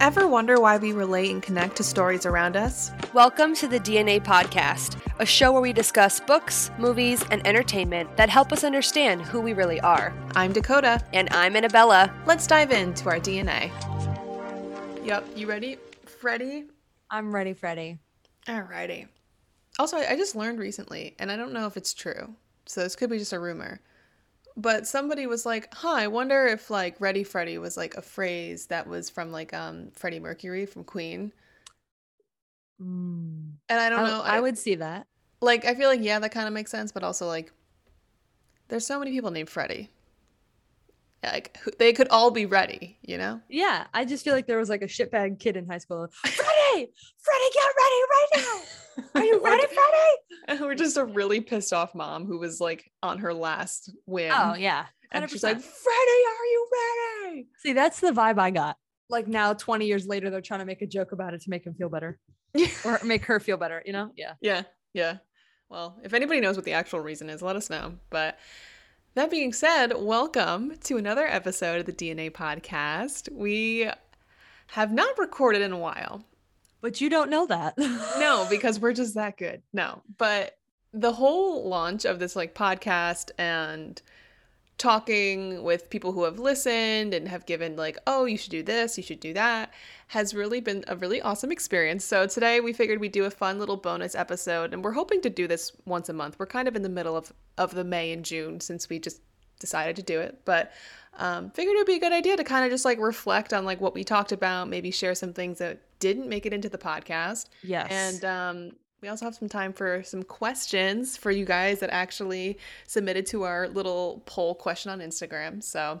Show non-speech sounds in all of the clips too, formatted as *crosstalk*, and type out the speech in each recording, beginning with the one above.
Ever wonder why we relate and connect to stories around us? Welcome to the DNA Podcast, a show where we discuss books, movies, and entertainment that help us understand who we really are. I'm Dakota. And I'm Annabella. Let's dive into our DNA. Yep, you ready, Freddie? I'm ready, Freddie. Alrighty. Also, I just learned recently, and I don't know if it's true, so this could be just a rumor. But somebody was like, "Huh, I wonder if like Ready Freddie was like a phrase that was from like um Freddie Mercury from Queen." Mm. And I don't I, know. I would see that. like. I feel like yeah, that kind of makes sense, but also like, there's so many people named Freddie. Like they could all be ready, you know? Yeah, I just feel like there was like a shitbag kid in high school. Freddie, Freddie, get ready right now. Are you *laughs* ready, d- Freddie? *laughs* We're just a really pissed off mom who was like on her last win. Oh yeah, and 100%. she's like, Freddie, are you ready? see, that's the vibe I got. Like now, 20 years later, they're trying to make a joke about it to make him feel better *laughs* or make her feel better. You know? Yeah. Yeah, yeah. Well, if anybody knows what the actual reason is, let us know. But that being said, welcome to another episode of the DNA podcast. We have not recorded in a while. But you don't know that. *laughs* No, because we're just that good. No, but the whole launch of this like podcast and talking with people who have listened and have given like, oh, you should do this, you should do that, has really been a really awesome experience. So today we figured we'd do a fun little bonus episode, and we're hoping to do this once a month. We're kind of in the middle of of the May and June since we just decided to do it, but um, figured it would be a good idea to kind of just like reflect on like what we talked about, maybe share some things that didn't make it into the podcast. yes. And um, we also have some time for some questions for you guys that actually submitted to our little poll question on Instagram. So,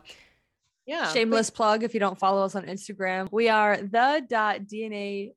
yeah. but- Shameless plug if you don't follow us on Instagram. We are the DNA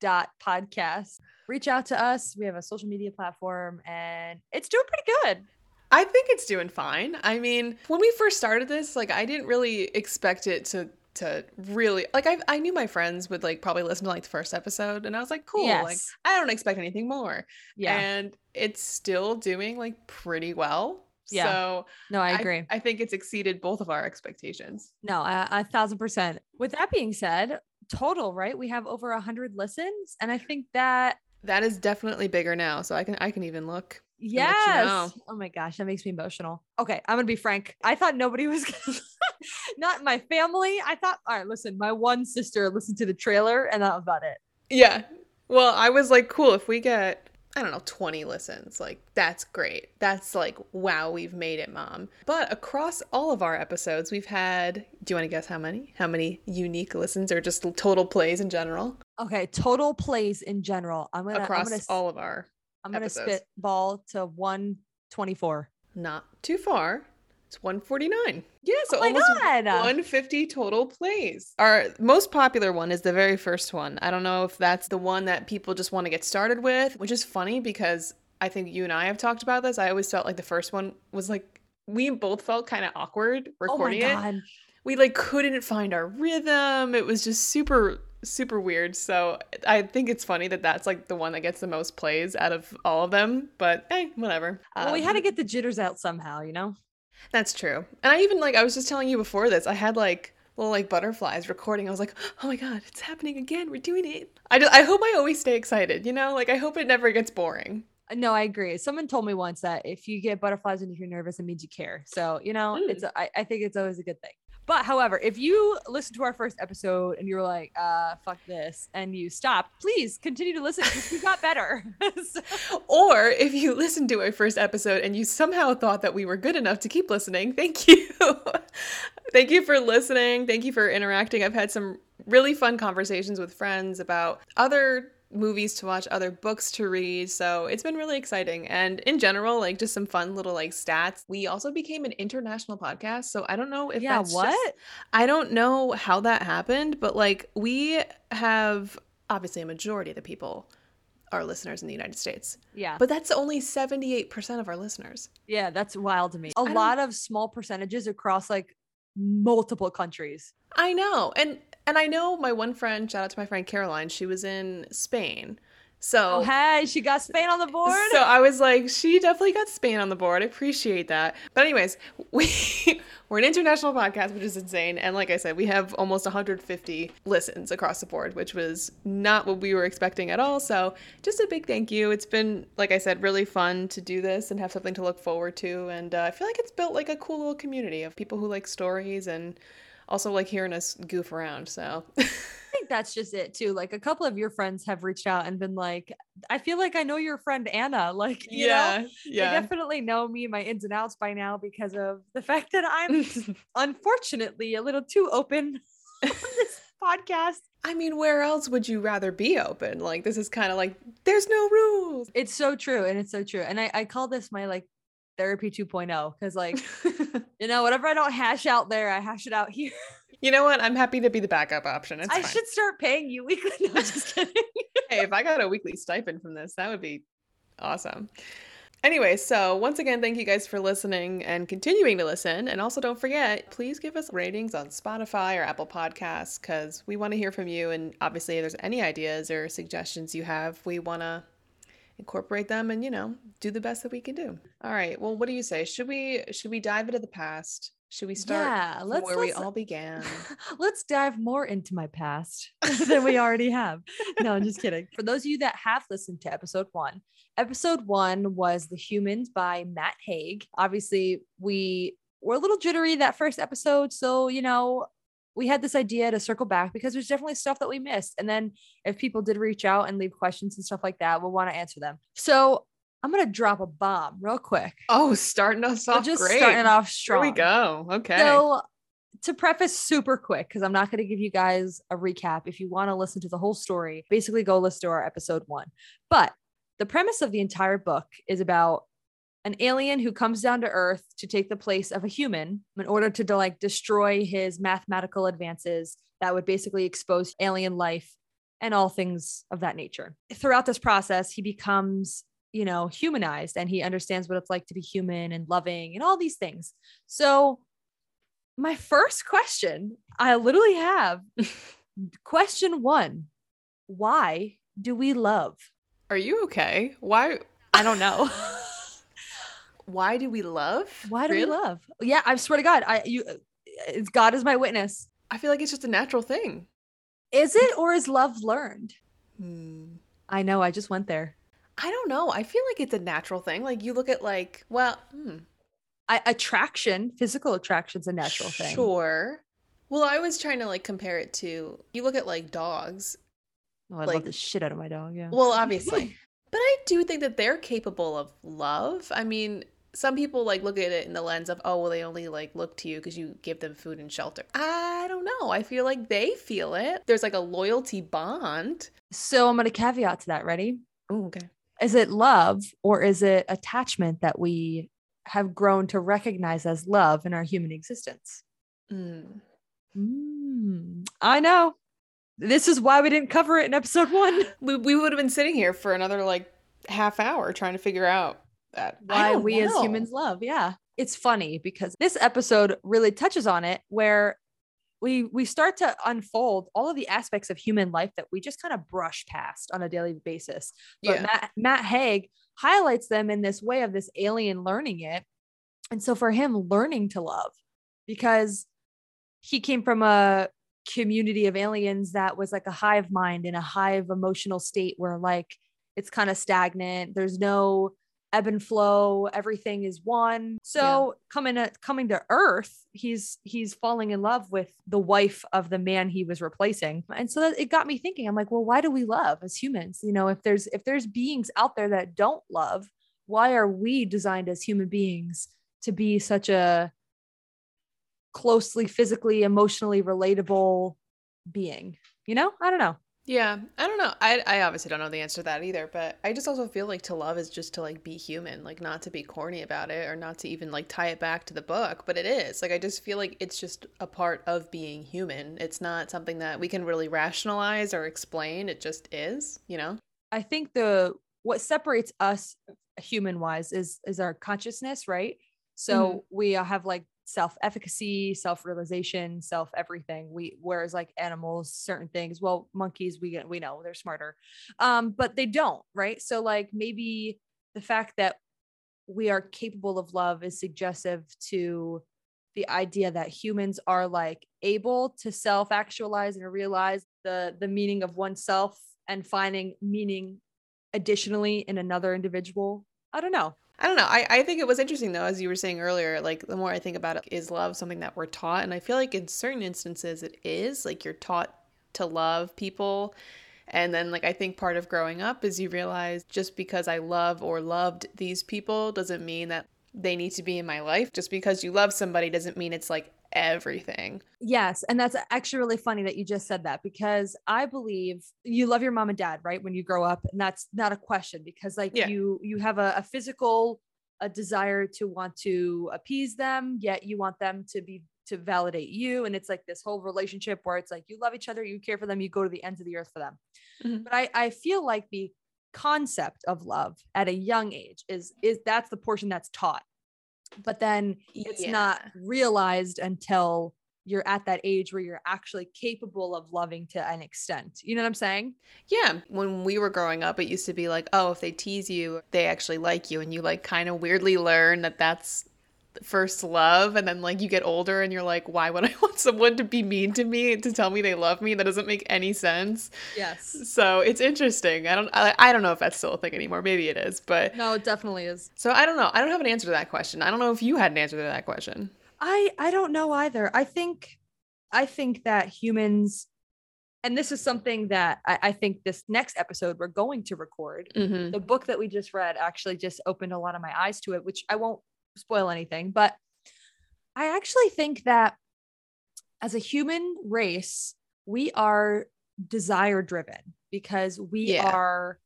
dot podcast. Reach out to us. We have a social media platform and it's doing pretty good. I think it's doing fine. I mean, when we first started this, like, I didn't really expect it to. To really like, I I knew my friends would like probably listen to like the first episode, and I was like, cool. Like, Yes. I don't expect anything more. Yeah. and it's still doing like pretty well. Yeah. So no, I agree. I, think it's exceeded both of our expectations. no, a, a thousand percent. With that being said, total, right? We have over a hundred listens. And I think that That is definitely bigger now, so I can I can even look. let you Yes. know. Oh my gosh, that makes me emotional. Okay, I'm gonna be frank. I thought nobody was gonna *laughs* *laughs* not my family. I thought, all right, listen, my one sister listened to the trailer and that was about it. Yeah. Well, I was like, cool. If we get I don't know, 20 listens, like that's great. That's like, wow, we've made it, mom. But across all of our episodes, we've had. Do you want to guess how many? How many unique listens or just total plays in general Okay, total plays in general. I'm gonna across I'm gonna, all of our? I'm gonna episodes. spitball to 124. Not too far. It's 149. Yeah, so oh almost god. 150 total plays. Our most popular one is the very first one. I don't know if that's the one that people just want to get started with, which is funny because I think you and I have talked about this. I always felt like the first one was like we both felt kind of awkward recording oh my recording it. god. We like couldn't find our rhythm. It was just super super weird. So I think it's funny that that's like the one that gets the most plays out of all of them, but hey, whatever. Well, we had to Um, get the jitters out somehow, you know? That's true. And I even like I was just telling you before this, I had like little like butterflies recording. I was like, "Oh my god, it's happening again. We're doing it." I just, I hope I always stay excited, you know? Like I hope it never gets boring. Uh, No, I agree. Someone told me once that if you get butterflies and if you're nervous, it means you care. So, you know, it's Mm. I, I think it's always a good thing. But however, if you listen to our first episode and you're like, uh, fuck this, and you stop, please continue to listen because we got better. *laughs* So- Or if you listened to our first episode and you somehow thought that we were good enough to keep listening, thank you. *laughs* thank you for listening. Thank you for interacting. I've had some really fun conversations with friends about other movies to watch, other books to read. So it's been really exciting. And in general, like just some fun little like stats. We also became an international podcast. So I don't know if yeah, that's what? just- I don't know how that happened, but like we have obviously a majority of the people are listeners in the United States. yeah. But that's only 78% of our listeners. yeah, that's wild to me. A lot of small percentages across like multiple countries. I know. And and I know my one friend, shout out to my friend Caroline, she was in Spain So Oh, hey, she got Spain on the board. So I was like, she definitely got Spain on the board. I appreciate that. But anyways, *laughs* we we're an international podcast, which is insane. And like I said, we have almost 150 listens across the board, which was not what we were expecting at all. So just a big thank you. It's been, like I said, really fun to do this and have something to look forward to. And uh, I feel like it's built like a cool little community of people who like stories and also like hearing us goof around. So I think that's just it too. Like a couple of your friends have reached out and been like, I feel like I know your friend Anna. *laughs* Like, you know, they yeah. definitely know me, my ins and outs by now because of the fact that I'm *laughs* unfortunately a little too open *laughs* on this podcast. I mean, where else would you rather be open? Like, this is kind of like, there's no rules. It's so true. And it's so true. And I, I call this my like therapy 2.0 because like, *laughs* you know, whatever I don't hash out there, I hash it out here. *laughs* you know what? I'm happy to be the backup option. It's I fine. should start paying you weekly. No, just kidding. *laughs* Hey, if I got a weekly stipend from this, that would be awesome. Anyway, so once again, thank you guys for listening and continuing to listen. And also, don't forget, please give us ratings on Spotify or Apple Podcasts because we want to hear from you. And obviously, if there's any ideas or suggestions you have, we want to incorporate them and you know do the best that we can do. All right. Well, what do you say? Should we should we dive into the past? Should we start Yeah, let's- where we let's- all began? *laughs* Let's dive more into my past *laughs* than we already have. No, I'm just kidding. For those of you that have listened to episode one, episode one was The Humans by Matt Haig. Obviously, we were a little jittery that first episode. So, you know, we had this idea to circle back because there's definitely stuff that we missed. And then if people did reach out and leave questions and stuff like that, we'll want to answer them. So I'm going to drop a bomb real quick. Oh, starting us off just great. starting it off Here strong. we go. Okay. So, to preface super quick, because I'm not going to give you guys a recap. If you want to listen to the whole story, basically go listen to our episode one. But the premise of the entire book is about an alien who comes down to Earth to take the place of a human in order to, to like destroy his mathematical advances that would basically expose alien life and all things of that nature. Throughout this process, he becomes you know, humanized and he understands what it's like to be human and loving and all these things. So, my first question I literally have *laughs* question one Why do we love? Are you okay? Why I don't know. *laughs* why do we love? Why do Really? we love? Yeah, I swear to God, I you it's God is my witness. I feel like it's just a natural thing. Is it or is love learned? Hmm. I know, I just went there. I don't know. I feel like it's a natural thing. Like you look at like, well, hmm, I, attraction, physical attraction's a natural thing. Sure. Well, I was trying to like compare it to you look at like dogs. Oh, I like- love the shit out of my dog. Yeah. Well, *laughs* obviously. but I do think that they're capable of love. I mean, some people like look at it in the lens of, oh, well, they only like look to you because you give them food and shelter. I don't know. I feel like they feel it. There's like a loyalty bond. So I'm gonna caveat to that. Ready? Oh, okay. is it love or is it attachment that we have grown to recognize as love in our human existence? Mm. Mm, I know. This is why we didn't cover it in episode one. *laughs* We, we would have been sitting here for another like half hour trying to figure out that. Why we as humans love. Yeah. It's funny because this episode really touches on it where we we start to unfold all of the aspects of human life that we just kind of brush past on a daily basis. But Yeah. Matt, Matt Haig highlights them in this way of this alien learning it. And so for him, learning to love, because he came from a community of aliens that was like a hive mind in a hive emotional state where like it's kind of stagnant. There's no ebb and flow. Everything is one. So coming at, coming to Earth, he's he's falling in love with the wife of the man he was replacing, and so that, it got me thinking. I'm like, well, why do we love as humans? You know, if there's if there's beings out there that don't love, why are we designed as human beings to be such a closely physically emotionally relatable being you know i don't know Yeah, I don't know. I I obviously don't know the answer to that either, but I just also feel like to love is just to like be human, like not to be corny about it or not to even like tie it back to the book, but it is. Like I just feel like it's just a part of being human. It's not something that we can really rationalize or explain. It just is, you know? i think the what separates us human wise is is our consciousness right so we uh, have like self-efficacy, self-realization, self-everything. We whereas like animals, certain things, well, monkeys, we we know they're smarter. Um, but they don't, right? So like maybe the fact that we are capable of love is suggestive to the idea that humans are like able to self-actualize and realize the the meaning of oneself and finding meaning additionally in another individual. I don't know. I don't know. I, I think it was interesting though, as you were saying earlier, like the more I think about it, is love something that we're taught? And I feel like in certain instances it is. Like you're taught to love people. And then like I think part of growing up is you realize just because I love or loved these people doesn't mean that they need to be in my life. Just because you love somebody doesn't mean it's like everything. Yes. And that's actually really funny that you just said that because I believe you love your mom and dad, right? When you grow up. And that's not a question because like Yeah. you you have a, a physical a desire to want to appease them, yet you want them to be to validate you. And it's like this whole relationship where it's like you love each other, you care for them, you go to the ends of the earth for them. Mhm. But I, I feel like the concept of love at a young age is is that's the portion that's taught. But then it's not realized until you're at that age where you're actually capable of loving to an extent. You know what I'm saying? Yeah, when we were growing up, it used to be like, oh, if they tease you, they actually like you, and you like kind of weirdly learn that that's first love, and then like you get older and you're like, why would I *laughs* want someone to be mean to me to tell me they love me? That doesn't make any sense. Yes. So it's interesting. I don't, I, I don't know if that's still a thing anymore. Maybe it is, but No, it definitely is. so I don't know. I don't have an answer to that question. I don't know if you had an answer to that question. I I don't know either. I think I think that humans and this is something that I, I think this next episode we're going to record. Mm-hmm. The book that we just read actually just opened a lot of my eyes to it, which I won't spoil anything, but I actually think that as a human race, we are desire driven because we Yeah. are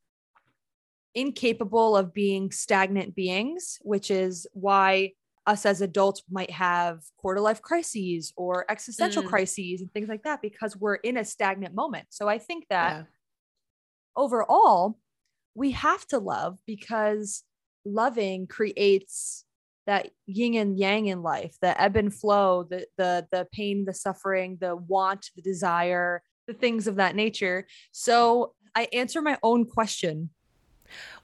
incapable of being stagnant beings, which is why us as adults might have quarter life crises or existential Mm. crises and things like that because we're in a stagnant moment. So I think that Yeah. overall, we have to love because loving creates that yin and yang in life, the ebb and flow, the the the pain, the suffering, the want, the desire, the things of that nature. So I answer my own question.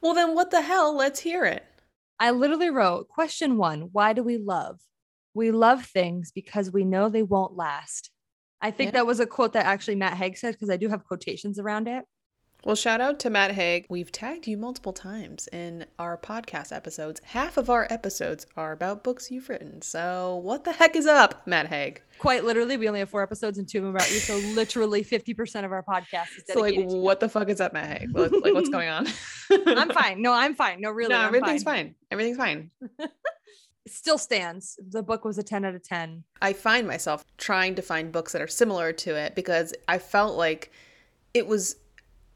Well, then what the hell? Let's hear it. I literally wrote question one Why do we love? We love things because we know they won't last. I think Yeah. that was a quote that actually Matt Haig said because I do have quotations around it. Well, shout out to Matt Haig. We've tagged you multiple times in our podcast episodes. Half of our episodes are about books you've written. So, what the heck is up, Matt Haig? Quite literally, we only have four episodes and two of them about you. So literally 50% of our podcast is So, like, dedicated to you. what the fuck is up, Matt Haig? Like, like, what's going on? *laughs* I'm fine. No, I'm fine. No, really. no, everything's fine. fine. Everything's fine. *laughs* Still stands. The book was a 10 out of 10. I find myself trying to find books that are similar to it because I felt like it was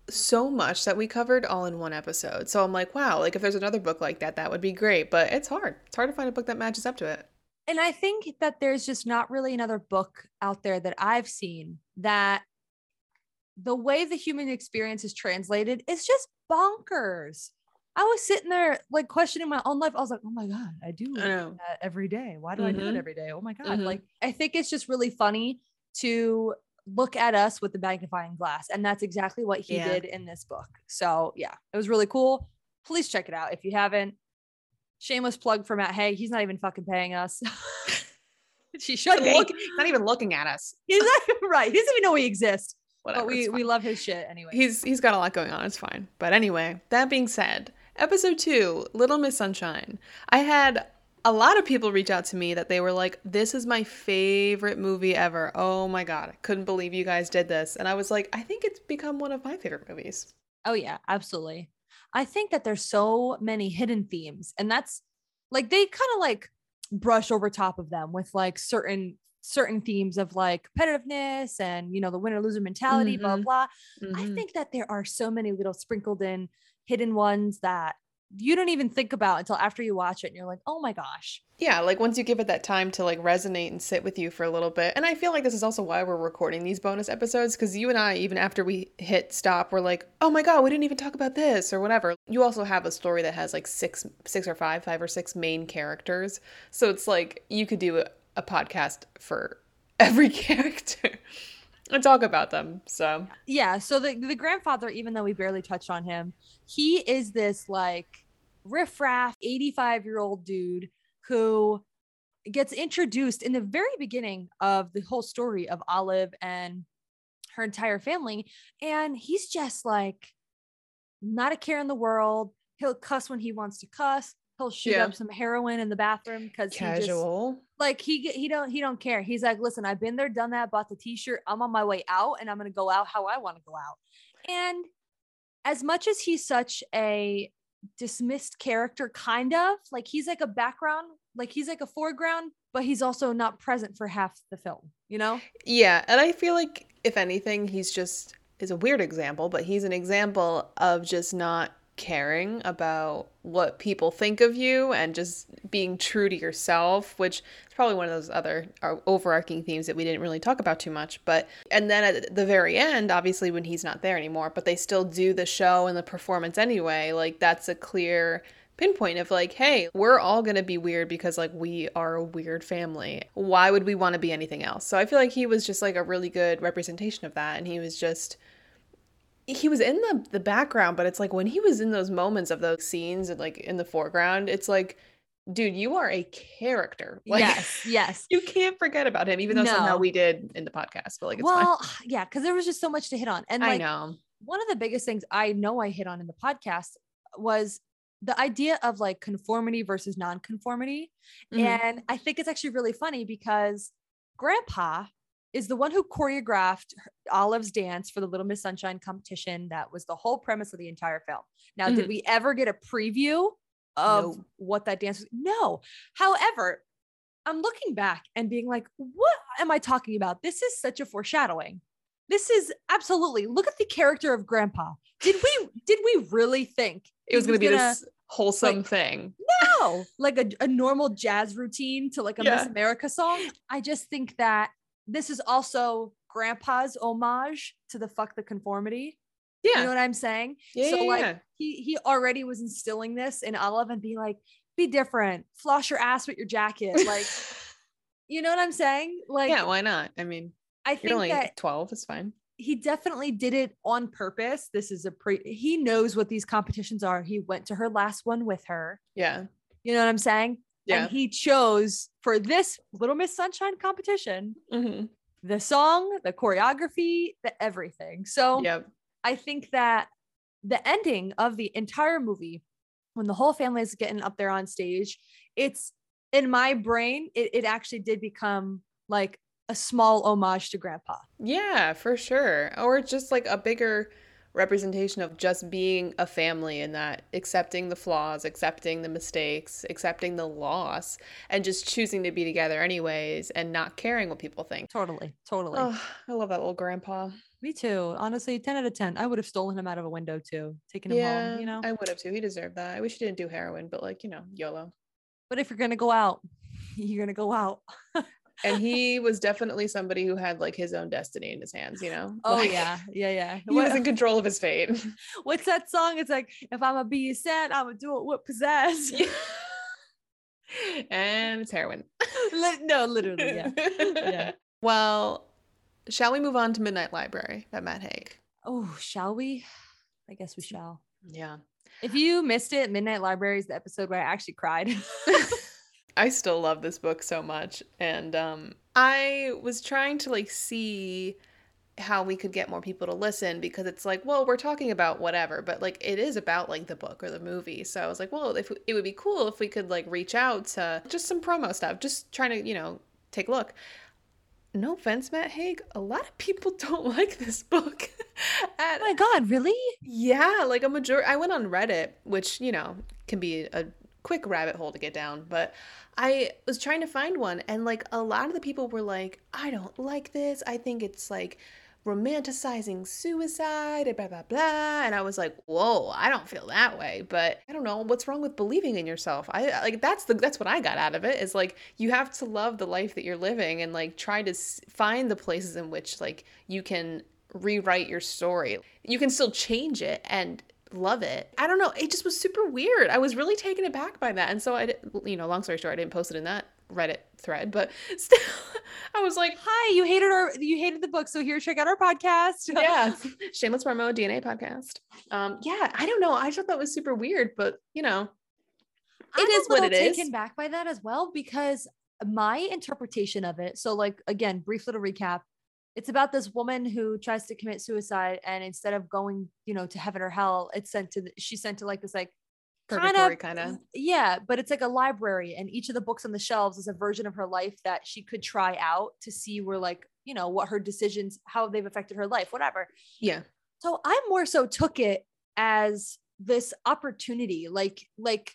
so much that we covered all in one episode. So I'm like, wow, like if there's another book like that, that would be great. But it's hard. It's hard to find a book that matches up to it. And I think that there's just not really another book out there that I've seen that the way the human experience is translated is just bonkers. I was sitting there like questioning my own life. I was like, oh my God, I do I that every day. Why do I do it Mhm. every day? Oh my God. Mhm. Like, I think it's just really funny to look at us with the magnifying glass. And that's exactly what he Yeah. did in this book. So, yeah, it was really cool. Please check it out if you haven't. Shameless plug for Matt Haig. He's not even fucking paying us. *laughs* she should be. Look, not even looking at us. *laughs* He's not right. He doesn't even know we exist. Whatever. but we, we love his shit anyway. He's he's got a lot going on. It's fine. But anyway, that being said, episode two, Little Miss Sunshine. I had a lot of people reach out to me that they were like, "This is my favorite movie ever. Oh my god, I couldn't believe you guys did this." And I was like, "I think it's become one of my favorite movies." Oh yeah, absolutely. I think that there's so many hidden themes and that's like they kind of like brush over top of them with like certain certain themes of like competitiveness and you know the winner loser mentality blah Mhm. blah. I Mhm. think that there are so many little sprinkled in hidden ones that you don't even think about until after you watch it and you're like, "Oh my gosh." Yeah, like once you give it that time to like resonate and sit with you for a little bit. And I feel like this is also why we're recording these bonus episodes because you and I, even after we hit stop, we're like, oh my God, we didn't even talk about this or whatever. You also have a story that has like six, six or five, five or six main characters. So it's like you could do a podcast for *laughs* every character and talk about them. So yeah, so the the grandfather, even though we barely touched on him, he is this like riffraff 85 year old dude who gets introduced in the very beginning of the whole story of Olive and her entire family. And he's just like not a care in the world. He'll cuss when he wants to cuss. He'll shoot Yeah. up some heroin in the bathroom because he just casual. like he he don't he don't care. He's like, listen, I've been there, done that, bought the t-shirt. I'm on my way out and I'm gonna go out how I want to go out. And as much as he's such a dismissed character, kind of like he's like a background, like he's like a foreground, but he's also not present for half the film, you know? Yeah, and I feel like if anything, he's just is a weird example, but he's an example of just not caring about what people think of you and just being true to yourself, which is probably one of those other uh, overarching themes that we didn't really talk about too much. But and then at the very end, obviously when he's not there anymore, but they still do the show and the performance anyway, like that's a clear pinpoint of like, hey, we're all going to be weird because like we are a weird family. Why would we want to be anything else? So I feel like he was just like a really good representation of that and he was just he was in the the background, but it's like when he was in those moments of those scenes and like in the foreground, it's like dude, you are a character. *laughs* Like yes, yes. you can't forget about him even though somehow we did in the podcast, but like it's fine. well, *sighs* yeah, because there was just so much to hit on. And I like know. one of the biggest things I know I hit on in the podcast was the idea of like conformity versus non-conformity. Mhm. And I think it's actually really funny because grandpa is the one who choreographed Olive's dance for the Little Miss Sunshine competition. That was the whole premise of the entire film. Now, did Mhm. we ever get a preview of No. what that dance was? No. However, I'm looking back and being like, what am I talking about? This is such a foreshadowing. This is absolutely look at the character of grandpa. Did we did we really think It was to be this wholesome like- thing. no, like a, a normal jazz routine to like a Miss America song. I just think that this is also grandpa's homage to the fuck the conformity. Yeah. You know what I'm saying? yeah, so yeah, like yeah. he he already was instilling this in Olive and be like, be different, floss your ass with your jacket. Like, *laughs* you know what I'm saying? Like yeah, why not? I mean, I you're think only that 12, is fine. he definitely did it on purpose. This is a pre he knows what these competitions are. He went to her last one with her. Yeah. You know what I'm saying? Yeah. And he chose for this Little Miss Sunshine competition hmm the song, the choreography, the everything. So Yep. I think that the ending of the entire movie, when the whole family is getting up there on stage, it's in my brain, it, it actually did become like a small homage to grandpa. Yeah, for sure. Or just like a bigger representation of just being a family and that accepting the flaws, accepting the mistakes, accepting the loss, and just choosing to be together anyways and not caring what people think. Totally. Totally. Oh, I love that little grandpa. Me too. Honestly, 10 out of 10. I would have stolen him out of a window too, taken him yeah, home, you know? I would have too. He deserved that. I wish he didn't do heroin, but like, you know, YOLO. but if you're going to go out, *laughs* you're going to go out. *laughs* And he was definitely somebody who had like his own destiny in his hands, you know? Oh, Like, yeah. Yeah. Yeah. He was in control of his fate. *laughs* what's that song? It's like, if I'm to be sad, I'm to do it with possess. *laughs* and it's heroin. No, literally. Yeah. Yeah. *laughs* Well, shall we move on to Midnight Library by Matt Haig? Oh, shall we? I guess we shall. Yeah. If you missed it, Midnight Library is the episode where I actually cried. I still love this book so much. And um I was trying to like see how we could get more people to listen because it's like, well, we're talking about whatever, but like it is about like the book or the movie. So I was like, well, if it would be cool if we could like reach out to just some promo stuff, just trying to, you know, take a look. No offense, Matt Haig, a lot of people *laughs* don't like this book. *laughs* At- oh my God, really? yeah, like a majority. I went on Reddit, which, you know, can be a quick rabbit hole to get down, but I was trying to find one, and like a lot of the people were like, I don't like this. I think it's like romanticizing suicide, and blah, blah, blah. And I was like, whoa, I don't feel that way. But I don't know what's wrong with believing in yourself. I like that's the that's what I got out of it is like you have to love the life that you're living and like try to find the places in which like you can rewrite your story. You can still change it and love it. I don't know. It just was super weird. I was really taken aback by that. And so I, you know, long story short, I didn't post it in that Reddit thread, but *laughs* still, I was like, Hi, you hated our you hated the book, so here check out our podcast. *laughs* yeah, shameless promo DNA podcast. Um, yeah, I don't know. I thought that was super weird, but you know, I'm It is a what it is. Taken back by that as well because my interpretation of it. So, like again, brief little recap. It's about this woman who tries to commit suicide, and instead of going, you know, to heaven or hell, it's sent to the, she's sent to like this like purgatory kind of. yeah, but it's like a library, and each of the books on the shelves is a version of her life that she could try out to see where like you know what her decisions, how they've affected her life, whatever. Yeah, So I more so took it as this opportunity, like like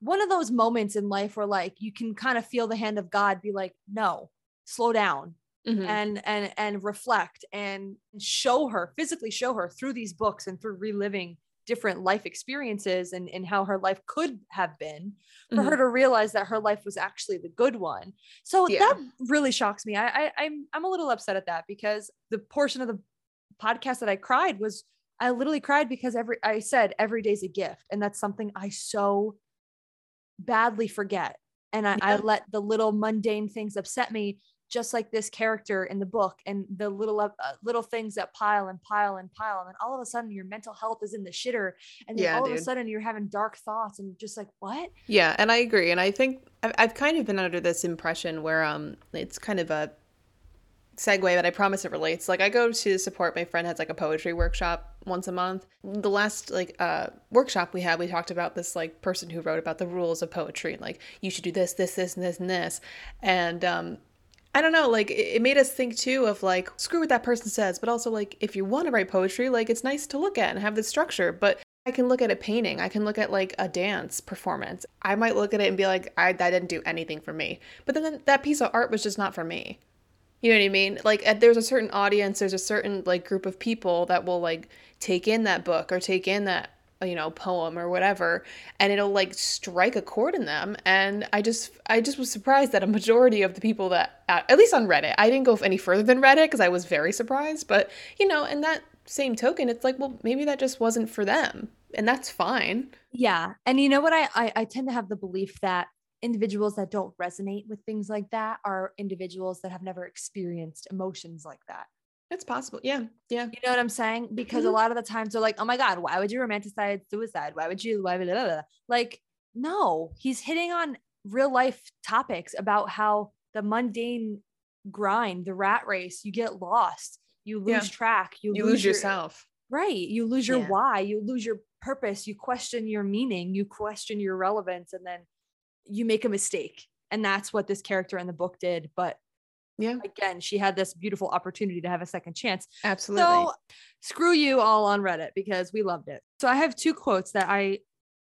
one of those moments in life where like you can kind of feel the hand of God be like, no, slow down Mhm. and and and reflect and show her, physically show her through these books and through reliving different life experiences and, and how her life could have been for her to realize that her life was actually the good one. So Yeah. that really shocks me. I, I I'm I'm a little upset at that because the portion of the podcast that I cried was I literally cried because every I said every day's a gift. And that's something I so badly forget. And I, I let the little mundane things upset me, just like this character in the book, and the little uh, uh, little things that pile and pile and pile, and then all of a sudden your mental health is in the shitter, and then Yeah, all of a sudden you're having dark thoughts, and just like, what? Yeah, and I agree. And I think I've, I've kind of been under this impression where um, it's kind of a segue, but I promise it relates. Like I go to support my friend has like a poetry workshop once a month. The last like uh workshop we had, we talked about this like person who wrote about the rules of poetry and like you should do this, this, this, and this, and this. And um I don't know, like it made us think too of like screw what that person says, but also like if you want to write poetry, like it's nice to look at and have the structure, but I can look at a painting. I can look at like a dance performance. I might look at it and be like, I that didn't do anything for me. But then that piece of art was just not for me. You know what I mean? Like there's a certain audience, there's a certain like group of people that will like take in that book or take in that you know poem or whatever and it'll like strike a chord in them and i just i just was surprised that a majority of the people that at least on reddit i didn't go any further than reddit because i was very surprised but you know in that same token it's like well maybe that just wasn't for them and that's fine Yeah. And you know what? I, I, I tend to have the belief that individuals that don't resonate with things like that are individuals that have never experienced emotions like that. It's possible yeah yeah You know what I'm saying? Because a Mhm. lot of the times they're like, oh my God, why would you romanticize suicide? Why would you? Why blah, blah, blah?" like, no, he's hitting on real life topics about how the mundane grind, the rat race, you get lost, you lose Yeah. track, you, you lose your- yourself Right. You lose your Yeah. why, you lose your purpose, you question your meaning, you question your relevance, and then you make a mistake. And that's what this character in the book did. But yeah again, she had this beautiful opportunity to have a second chance. absolutely So screw you all on Reddit because we loved it. So I have two quotes that I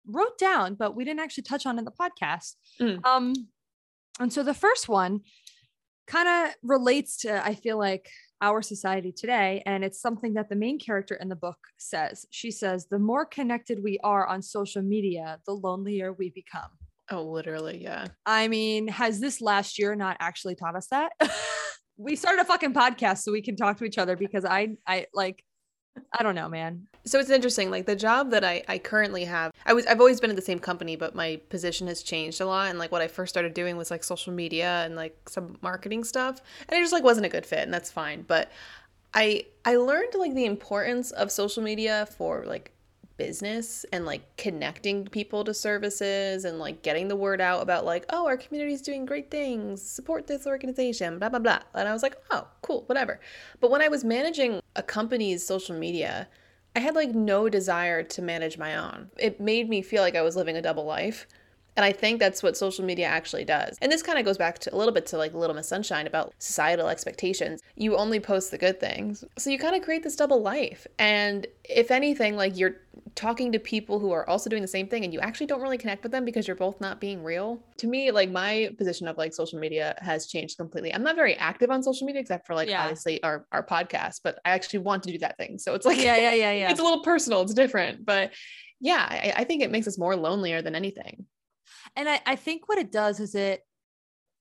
wrote down, but we didn't actually touch on in the podcast. Mm. Um, and so the first one kind of relates to, I feel like, our society today. And it's something that the main character in the book says. She says, The more connected we are on social media, the lonelier we become. Oh literally yeah I mean, has this last year not actually taught us that? *laughs* we started a fucking podcast so we can talk to each other *laughs* because I, I like, I don't know, man. So it's interesting, like the job that I, I currently have, I was I've always been in the same company, but my position has changed a lot. And like what I first started doing was like social media and like some marketing stuff. And it just like wasn't a good fit, and that's fine. But I I learned like the importance of social media for like business and like connecting people to services and like getting the word out about like oh our community is doing great things support this organization blah blah blah and i was like oh cool whatever but when i was managing a company's social media i had like no desire to manage my own it made me feel like i was living a double life and I think that's what social media actually does. And this kind of goes back to a little bit to like Little Miss Sunshine about societal expectations. You only post the good things. So you kind of create this double life. And if anything, like you're talking to people who are also doing the same thing and you actually don't really connect with them because you're both not being real. To me, like my position of like social media has changed completely. I'm not very active on social media except for like Yeah. obviously our, our podcast, but I actually want to do that thing. So it's like Yeah, yeah, yeah, *laughs* yeah. it's a little personal, it's different. But yeah, I, I think it makes us more lonelier than anything. and I, I think what it does is it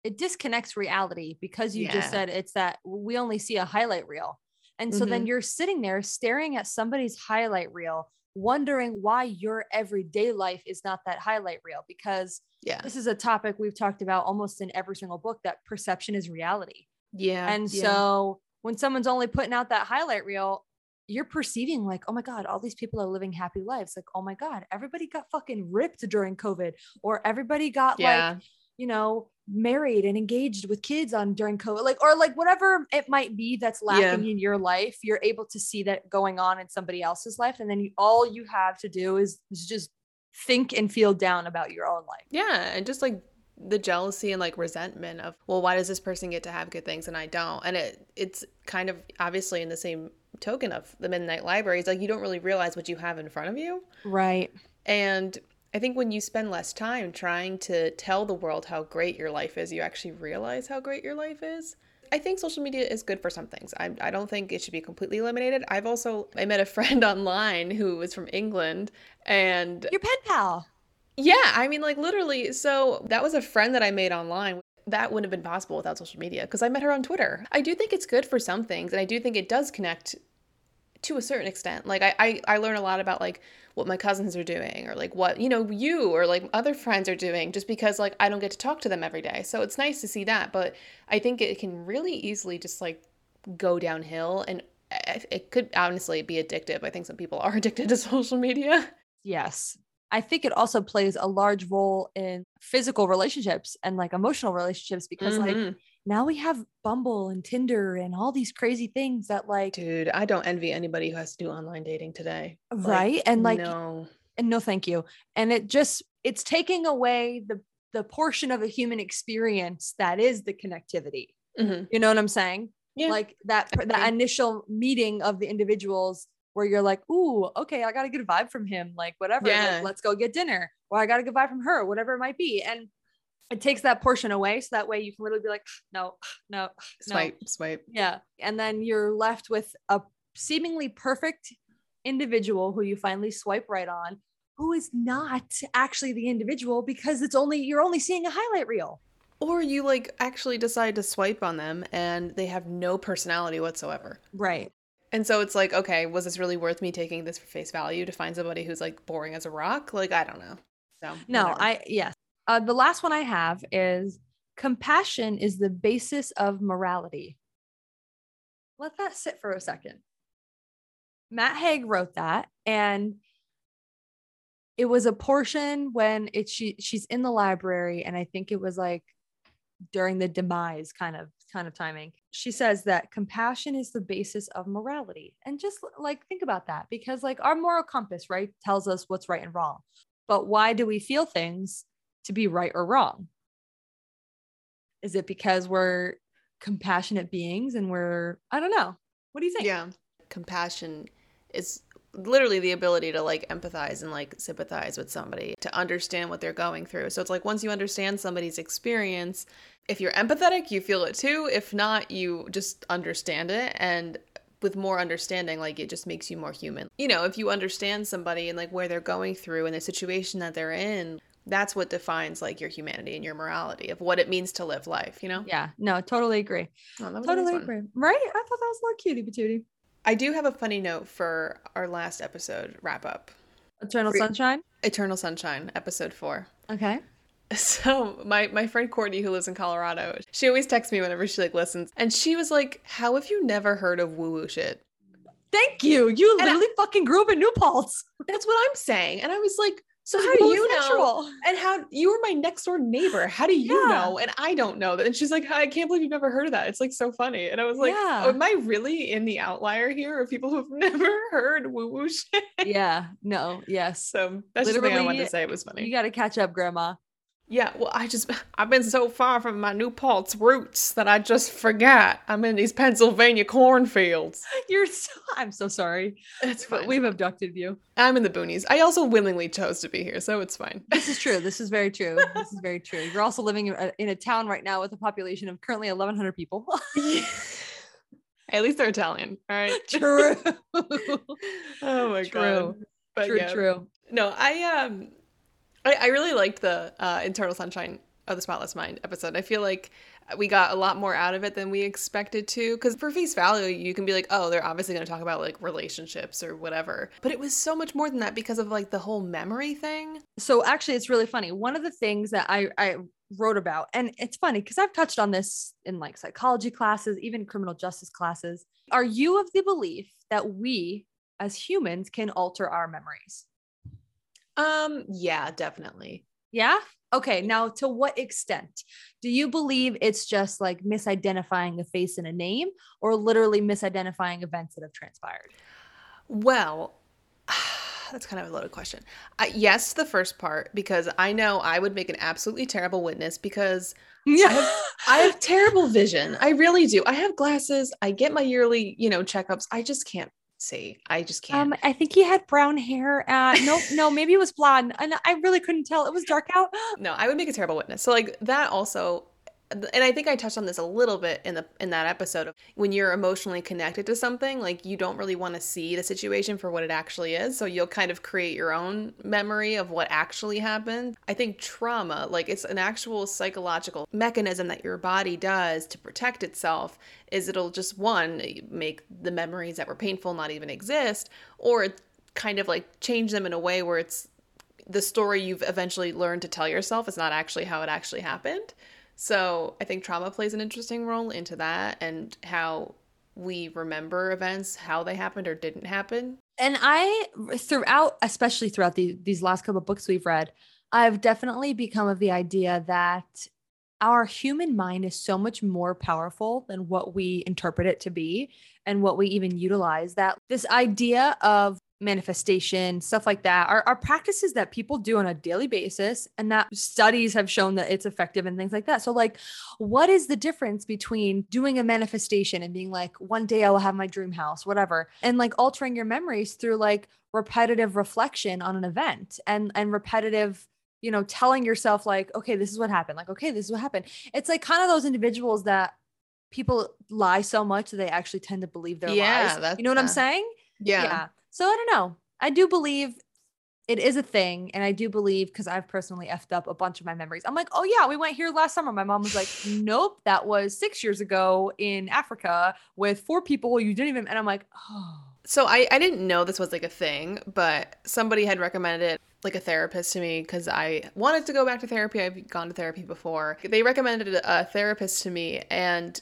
it disconnects reality because you Yeah. just said it's that we only see a highlight reel and so then mm-hmm. you're sitting there staring at somebody's highlight reel wondering why your everyday life is not that highlight reel because Yeah. this is a topic we've talked about almost in every single book that perception is reality. Yeah. And yeah. so when someone's only putting out that highlight reel, you're perceiving like, oh my God, all these people are living happy lives. Like, oh my God, everybody got fucking ripped during COVID, or everybody got yeah. like, you know, married and engaged with kids on during COVID, like, or like whatever it might be that's lacking in your life, you're able to see that going on in somebody else's life. And then you, all you have to do is, is just think and feel down about your own life. Yeah, and just like the jealousy and like resentment of, well, why does this person get to have good things and I don't? And it it's kind of obviously in the same token of the Midnight Library. It's like you don't really realize what you have in front of you. Right. And I think when you spend less time trying to tell the world how great your life is, you actually realize how great your life is. I think social media is good for some things. I, I don't think it should be completely eliminated. I've also I met a *laughs* friend online who was from England and Your pen pal. yeah, I mean, like literally. So that was a friend that I made online. That wouldn't have been possible without social media because I met her on Twitter. I do think it's good for some things, and I do think it does connect to a certain extent. Like I, I, I learn a lot about like what my cousins are doing, or like what you know you or like other friends are doing, just because like I don't get to talk to them every day. So it's nice to see that, but I think it can really easily just like go downhill, and it could honestly be addictive. I think some people are *laughs* addicted to social media. Yes. I think it also plays a large role in physical relationships and like emotional relationships because like Mhm. Now we have Bumble and Tinder and all these crazy things that like Dude, I don't envy anybody who has to do online dating today. Like, right and like no. and no thank you and it just it's taking away the the portion of a human experience that is the connectivity Mhm. you know what i'm saying Yeah. like that I that initial meeting of the individuals where you're like ooh okay i got a good vibe from him like whatever like, let's go get dinner or i got a good vibe from her whatever it might be and it takes that portion away so that way you can literally be like no no no swipe, swipe. yeah. And then you're left with a seemingly perfect individual who you finally swipe right on, who is not actually the individual because it's only, you're only seeing a highlight reel. Or you like actually decide to swipe on them and they have no personality whatsoever. Right. And so it's like, okay, was this really worth me taking this for face value to find somebody who's like boring as a rock? Like, I don't know. So No, whatever. I, yes. Uh, the last one I have is compassion is the basis of morality. Let that sit for a second. Matt Haig wrote that, and it was a portion when it she she's in the library, and I think it was like during the demise kind of kind of timing. She says that compassion is the basis of morality, and just like think about that because like our moral compass, right, tells us what's right and wrong. But why do we feel things to be right or wrong? Is it because we're compassionate beings and we're I don't know. What do you think? Yeah. Compassion is literally the ability to like empathize and like sympathize with somebody, to understand what they're going through. So it's like once you understand somebody's experience, if you're empathetic, you feel it too. If not, you just understand it and with more understanding like it just makes you more human. You know, if you understand somebody and like where they're going through and the situation that they're in, that's what defines like your humanity and your morality of what it means to live life, you know? Yeah, no, totally agree. Oh, a nice Totally agree. Right? I thought that was a little cutie patootie. I do have a funny note for our last episode wrap up. Eternal Free- Sunshine. Eternal Sunshine, episode four. Okay. *laughs* So my my friend Courtney, who lives in Colorado, she always texts me whenever she like listens, and she was like, "How have you never heard of woo woo shit?" Thank you. You And I- literally fucking grew up in New Paltz. That's what I'm saying, and I was like, "So how do you know?" And how you were my next door neighbor? How do you Yeah. know? And I don't know that. And she's like, "I can't believe you've never heard of that." It's like so funny, and I was like, Yeah. oh, "Am I really in the outlier here of people who've *laughs* never heard woo woo shit?" yeah. No. Yes. So that's just something I wanted to say. It was funny. You got to catch up, Grandma. Yeah, well, I just *laughs* I've been so far from my New Paltz roots that I just forgot I'm in these Pennsylvania cornfields. *laughs* You're so. I'm so sorry, It's fine. we've abducted you. I'm in the boonies. I also willingly chose to be here, so it's fine. This is true. This is very true. *laughs* This is very true. You're also living in a, in a town right now with a population of currently 1,100 people. At least they're Italian, all right. true. Oh my True. god. But true. yeah. True. No, I um I, I really liked the uh Eternal Sunshine of the Spotless Mind episode. I feel like we got a lot more out of it than we expected to. Because for face value, you can be like, oh, they're obviously going to talk about like relationships or whatever. But it was so much more than that because of like the whole memory thing. So actually, it's really funny. One of the things that I, I wrote about, and it's funny because I've touched on this in like psychology classes, even criminal justice classes. Are you of the belief that we as humans can alter our memories? Um, yeah, definitely. Yeah. Okay. Now, to what extent do you believe it's just like misidentifying a face and a name or literally misidentifying events that have transpired? Well, *sighs* that's kind of a loaded question. Uh, yes, the first part, because I know I would make an absolutely terrible witness because Yeah. *laughs* I have, I have terrible vision. I really do. I have glasses. I get my yearly, you know, checkups. I just can't see. I just can't. Um, I think he had brown hair. Uh, no, no, maybe it was blonde, and I really couldn't tell. It was dark out. *gasps* no, I would make a terrible witness. So like that also and I think I touched on this a little bit in the in that episode of when you're emotionally connected to something, like you don't really want to see the situation for what it actually is. So you'll kind of create your own memory of what actually happened. I think trauma, like it's an actual psychological mechanism that your body does to protect itself, is it'll just one make the memories that were painful not even exist, or kind of like change them in a way where it's the story you've eventually learned to tell yourself is not actually how it actually happened. So I think trauma plays an interesting role into that and how we remember events, how they happened or didn't happen. And I, throughout, especially throughout the, these last couple of books we've read, I've definitely become of the idea that our human mind is so much more powerful than what we interpret it to be and what we even utilize. That this idea of manifestation, stuff like that, are, are practices that people do on a daily basis and that studies have shown that it's effective and things like that. So, like, what is the difference between doing a manifestation and being like, one day I will have my dream house, whatever, and like altering your memories through like repetitive reflection on an event and and repetitive you know telling yourself like okay this is what happened like okay this is what happened. It's like kind of those individuals that people lie so much that they actually tend to believe their Yeah, lies. You know what i'm saying? Yeah. So I don't know. I do believe it is a thing. And I do believe because I've personally effed up a bunch of my memories. I'm like, oh, yeah, we went here last summer. My mom was like, *sighs* nope, that was six years ago in Africa with four people you didn't even. And I'm like, oh. So I, I didn't know this was like a thing, but somebody had recommended it like a therapist to me because I wanted to go back to therapy. I've gone to therapy before. They recommended a therapist to me and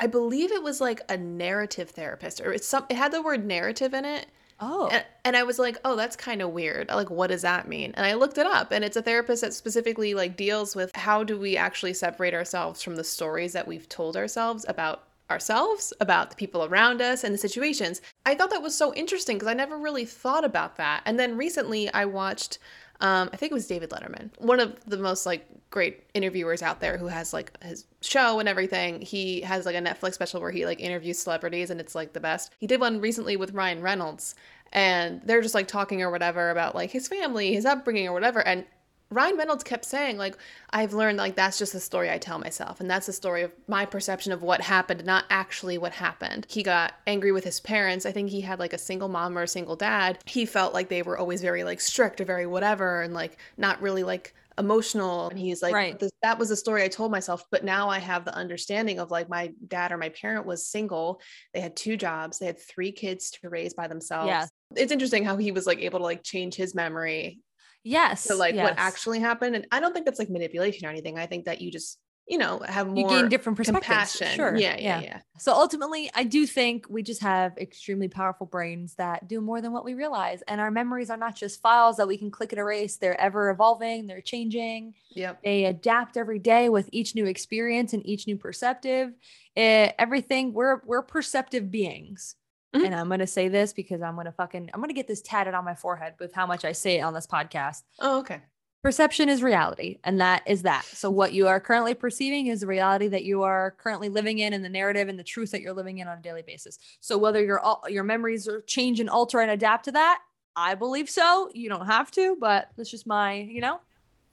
I believe it was like a narrative therapist or it's some it had the word narrative in it. Oh. And, and I was like, oh, that's kind of weird. Like, what does that mean? And I looked it up, and it's a therapist that specifically like deals with how do we actually separate ourselves from the stories that we've told ourselves about ourselves, about the people around us, and the situations. I thought that was so interesting because I never really thought about that. And then recently, I watched. Um, I think it was David Letterman, one of the most like great interviewers out there who has like his show and everything. He has like a Netflix special where he like interviews celebrities and it's like the best. He did one recently with Ryan Reynolds and they're just like talking or whatever about like his family, his upbringing or whatever. And Ryan Reynolds kept saying like I've learned like that's just the story I tell myself and that's the story of my perception of what happened not actually what happened. He got angry with his parents. I think he had like a single mom or a single dad. He felt like they were always very like strict or very whatever and like not really like emotional and he's like Right. That was the story I told myself but now I have the understanding of like my dad or my parent was single they had two jobs they had three kids to raise by themselves Yeah. it's interesting how he was like able to like change his memory yes. to like what actually happened. And I don't think that's like manipulation or anything. I think that you just, you know, have you more gain different perspectives. compassion. Sure. Yeah, yeah, yeah. So ultimately, I do think we just have extremely powerful brains that do more than what we realize. And our memories are not just files that we can click and erase, they're ever evolving, they're changing, Yep. they adapt every day with each new experience and each new perceptive. Eh, everything, we're we're perceptive beings. Mhm. And I'm gonna say this because I'm gonna fucking I'm gonna get this tatted on my forehead with how much I say it on this podcast. Oh, okay. Perception is reality, and that is that. So, what you are currently perceiving is the reality that you are currently living in, and the narrative and the truth that you're living in on a daily basis. So, whether your your memories are change and alter and adapt to that, I believe so. You don't have to, but that's just my, you know,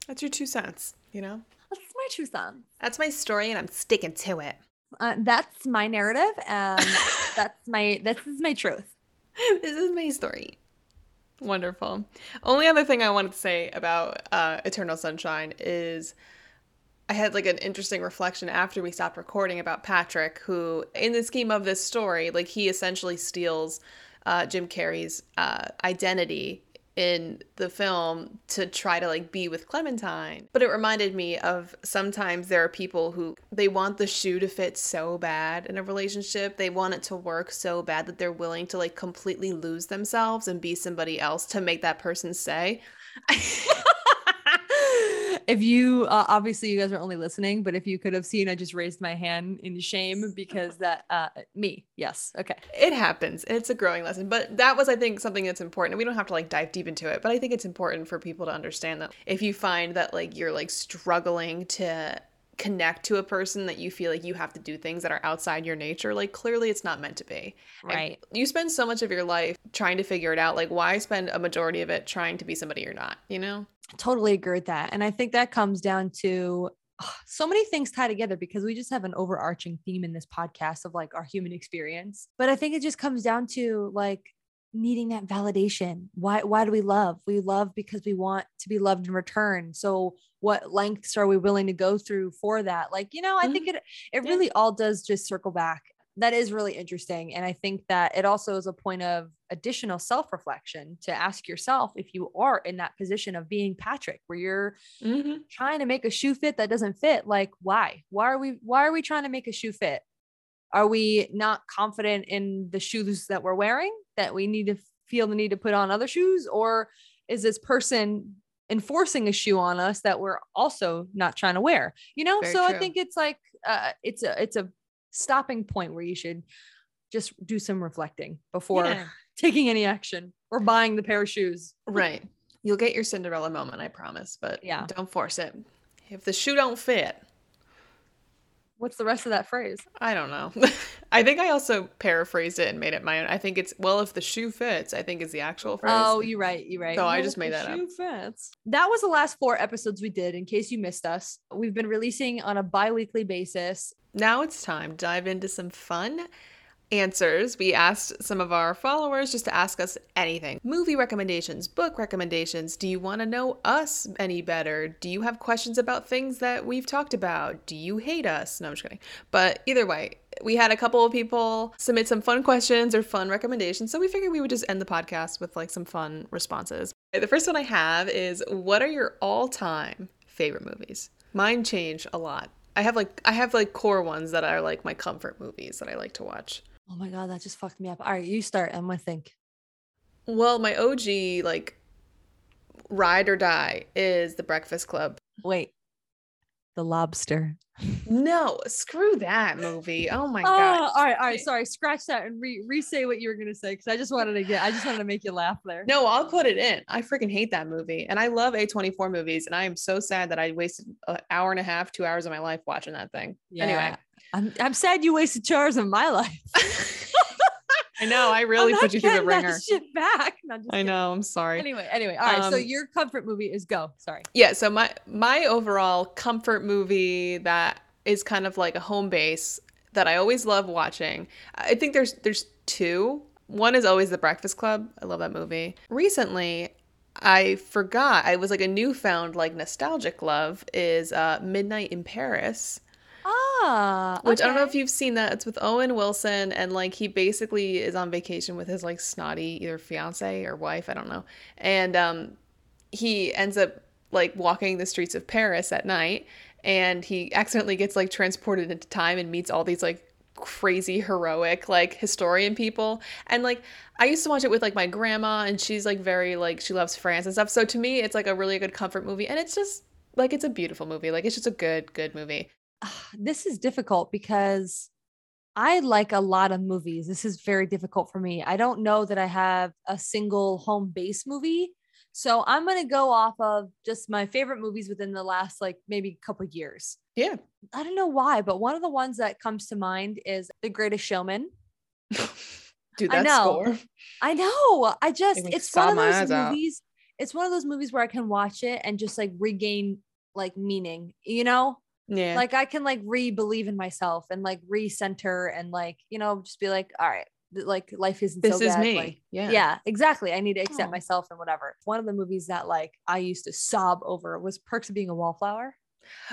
That's your two cents, you know? that's my true son. That's my story and I'm sticking to it. Uh, that's my narrative, and that's my this is my truth. *laughs* this is my story. Wonderful. Only other thing I wanted to say about uh, Eternal Sunshine is I had like an interesting reflection after we stopped recording about Patrick, who, in the scheme of this story, like he essentially steals uh, Jim Carrey's uh, identity in the film to try to like be with Clementine. But it reminded me of sometimes there are people who they want the shoe to fit so bad in a relationship. They want it to work so bad that they're willing to like completely lose themselves and be somebody else to make that person stay. *laughs* if you uh, obviously you guys are only listening, but if you could have seen, I just raised my hand in shame *laughs* because that uh me, yes, okay, it happens. It's a growing lesson, but that was, I think, something that's important. We don't have to like dive deep into it, but I think it's important for people to understand that if you find that like you're like struggling to connect to a person that you feel like you have to do things that are outside your nature like clearly it's not meant to be right and you spend so much of your life trying to figure it out like why spend a majority of it trying to be somebody you're not you know totally agree with that and i think that comes down to oh, so many things tie together because we just have an overarching theme in this podcast of like our human experience but i think it just comes down to like needing that validation. Why why do we love? We love because we want to be loved in return. So what lengths are we willing to go through for that? Like, you know, I mm-hmm. think it it really all does just circle back. That is really interesting and I think that it also is a point of additional self-reflection to ask yourself if you are in that position of being Patrick where you're mm-hmm. trying to make a shoe fit that doesn't fit, like why? Why are we why are we trying to make a shoe fit? Are we not confident in the shoes that we're wearing that we need to feel the need to put on other shoes? Or is this person enforcing a shoe on us that we're also not trying to wear? You know, Very so true. I think it's like uh, it's a it's a stopping point where you should just do some reflecting before yeah. Taking any action or buying the pair of shoes. *laughs* Right. You'll get your Cinderella moment, I promise, but yeah, don't force it. If the shoe don't fit, What's the rest of that phrase? I don't know. *laughs* I think I also paraphrased it and made it my own. I think it's well, if the shoe fits. I think is the actual phrase. Oh, you're right. You're right. So well, I just made that shoe up. Fits. That was the last four episodes we did. In case you missed us, we've been releasing on a bi-weekly basis. Now it's time to dive into some fun answers. We asked some of our followers just to ask us anything movie recommendations, book recommendations. Do you want to know us any better? Do you have questions about things that we've talked about? Do you hate us? No, I'm just kidding. But either way, we had a couple of people submit some fun questions or fun recommendations. So we figured we would just end the podcast with like some fun responses. The first one I have is what are your all time favorite movies? Mine change a lot. I have like I have like core ones that are like my comfort movies that I like to watch. Oh my god, that just fucked me up. All right, you start. I'm gonna think. Well, my OG like ride or die is the Breakfast Club. Wait, the Lobster. No, screw that movie. Oh my ah, oh, god. All right, all right. Sorry, scratch that and re re say what you were gonna say because I just wanted to get. I just wanted to make you laugh there. No, I'll put it in. I freaking hate that movie, and I love A24 movies, and I am so sad that I wasted an hour and a half, two hours of my life watching that thing. Yeah. Anyway, I'm I'm sad you wasted two hours of my life. *laughs* I know. I really put you through the ringer. shit back. I know. I'm sorry. Anyway, anyway. All right. Um, so your comfort movie is Go. Sorry. Yeah. So my my overall comfort movie that is kind of like a home base that I always love watching. I think there's there's two. One is always The Breakfast Club. I love that movie. Recently, I forgot. I was like a newfound like nostalgic love is uh, Midnight in Paris. Ah, which I don't know if you've seen that. It's with Owen Wilson, and like he basically is on vacation with his like snotty either fiance or wife, I don't know, and um, he ends up like walking the streets of Paris at night, and he accidentally gets like transported into time and meets all these like crazy heroic like historian people and like i used to watch it with like my grandma and she's like very like she loves france and stuff so to me it's like a really good comfort movie and it's just like it's a beautiful movie like it's just a good good movie *sighs* this is difficult because I like a lot of movies. This is very difficult for me. I don't know that I have a single home base movie. So I'm going to go off of just my favorite movies within the last like maybe a couple years. Yeah. I don't know why, but one of the ones that comes to mind is The Greatest Showman. *laughs* Dude, I know. Score. I know. I just it's one of those movies. Out. It's one of those movies where I can watch it and just like regain like meaning, you know? Yeah. Like I can like re believe in myself and like recenter and like, you know, just be like, all right, like life isn't this so is bad. me. Like, yeah. Yeah, exactly. I need to accept Aww. myself and whatever. One of the movies that like I used to sob over was Perks of Being a Wallflower.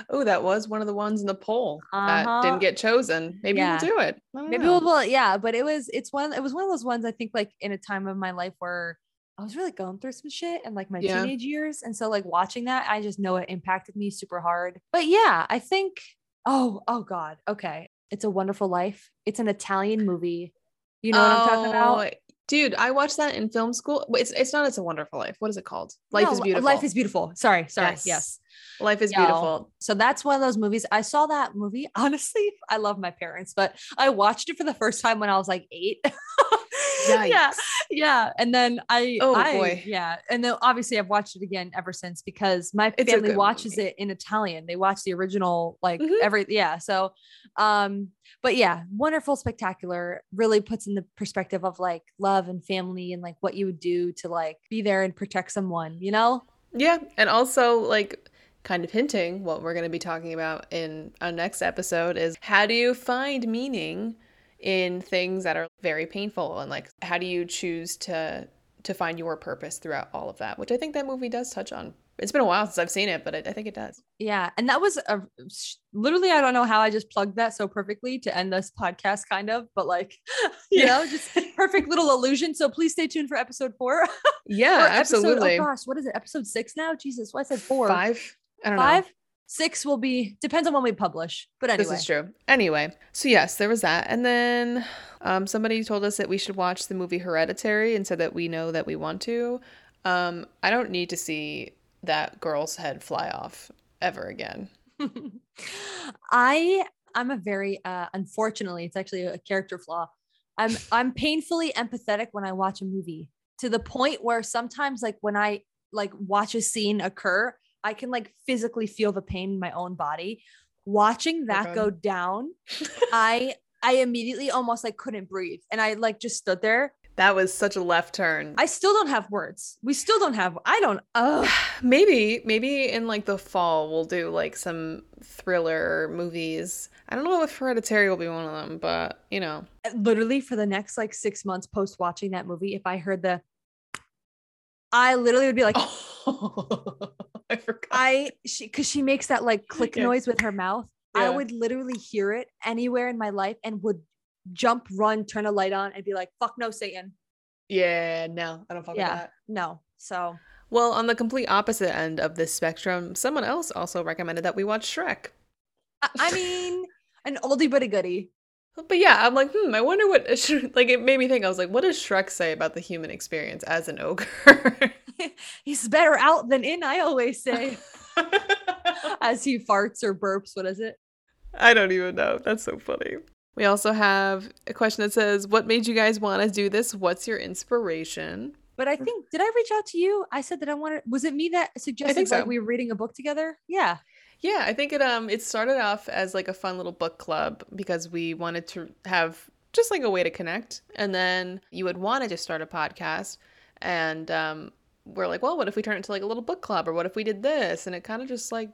Oh, that was one of the ones in the poll that Uh-huh. didn't get chosen. Maybe Yeah. we'll do it. Maybe know. we'll, well, yeah, but it was it's one it was one of those ones I think like in a time of my life where I was really going through some shit and like my Yeah. teenage years. And so like watching that, I just know it impacted me super hard. But yeah, I think oh, oh God. Okay. It's a wonderful life. It's an Italian movie. You know what I'm talking about? Oh, Dude, I watched that in film school. It's it's not It's a Wonderful Life. What is it called? Life No, is beautiful. Life is beautiful. Sorry, sorry. Yes. Yes. Life is Yo. beautiful. So that's one of those movies. I saw that movie. *laughs* Honestly, I love my parents, but I watched it for the first time when I was like eight. *laughs* yeah, Yikes. yeah. And then I, Oh, I- boy. yeah. And then obviously I've watched it again ever since because my It's family watches movie. it in Italian. They watch the original, like Mhm. every, yeah. So, um, but yeah, wonderful, spectacular. Really puts in the perspective of like love and family and like what you would do to like be there and protect someone. You know? Yeah, and also like kind of hinting what we're going to be talking about in our next episode is how do you find meaning in things that are very painful and like how do you choose to to find your purpose throughout all of that, which I think that movie does touch on. It's been a while since I've seen it, but I, I think it does. Yeah, and that was a literally I don't know how I just plugged that so perfectly to end this podcast, kind of, but like *laughs* you Yeah. know, just perfect little illusion. So please stay tuned for episode four. *laughs* Yeah, episode- oh absolutely. oh gosh, what is it? Episode six now? Jesus, why I said four? Five? I don't know. Six will be depends on when we publish. But anyway, This is true. Anyway, so yes, there was that. And then um, somebody told us that we should watch the movie Hereditary and said that we know that we want to. Um, I don't need to see that girl's head fly off ever again. *laughs* I I'm a very uh unfortunately it's actually a character flaw. I'm I'm painfully empathetic when I watch a movie to the point where sometimes like when I like watch a scene occur, I can like physically feel the pain in my own body. Watching oh that God. go down, I I immediately almost like couldn't breathe and I like just stood there. That was such a left turn. I still don't have words. We still don't have I don't oh *sighs* maybe, maybe in like the fall we'll do like some thriller movies. I don't know if Hereditary will be one of them, but you know. literally for the next like 6 months post watching that movie if I heard the I literally would be like *laughs* *laughs* I forgot. I she because she makes that like click Yeah. noise with her mouth. I would literally hear it anywhere in my life and would jump, run, turn a light on, and be like, "Fuck no, Satan." yeah, no, I don't fuck with Yeah. that. No. So Well, on the complete opposite end of this spectrum, someone else also recommended that we watch Shrek. I, I mean, an oldie but a goodie. But yeah, I'm like, hmm, I wonder what *laughs* like it made me think. I was like, what does Shrek say about the human experience as an ogre? *laughs* He's better out than in. I always say *laughs* as he farts or burps. What is it? I don't even know. That's so funny. We also have a question that says, "What made you guys want to do this? What's your inspiration?" But I think did I reach out to you? I said that I wanted. Was it me that suggested so. like we were reading a book together? Yeah. Yeah, I think it um it started off as like a fun little book club because we wanted to have just like a way to connect. And then you would want to just start a podcast and um we're like, well, what if we turn it into like a little book club or what if we did this? And it kind of just like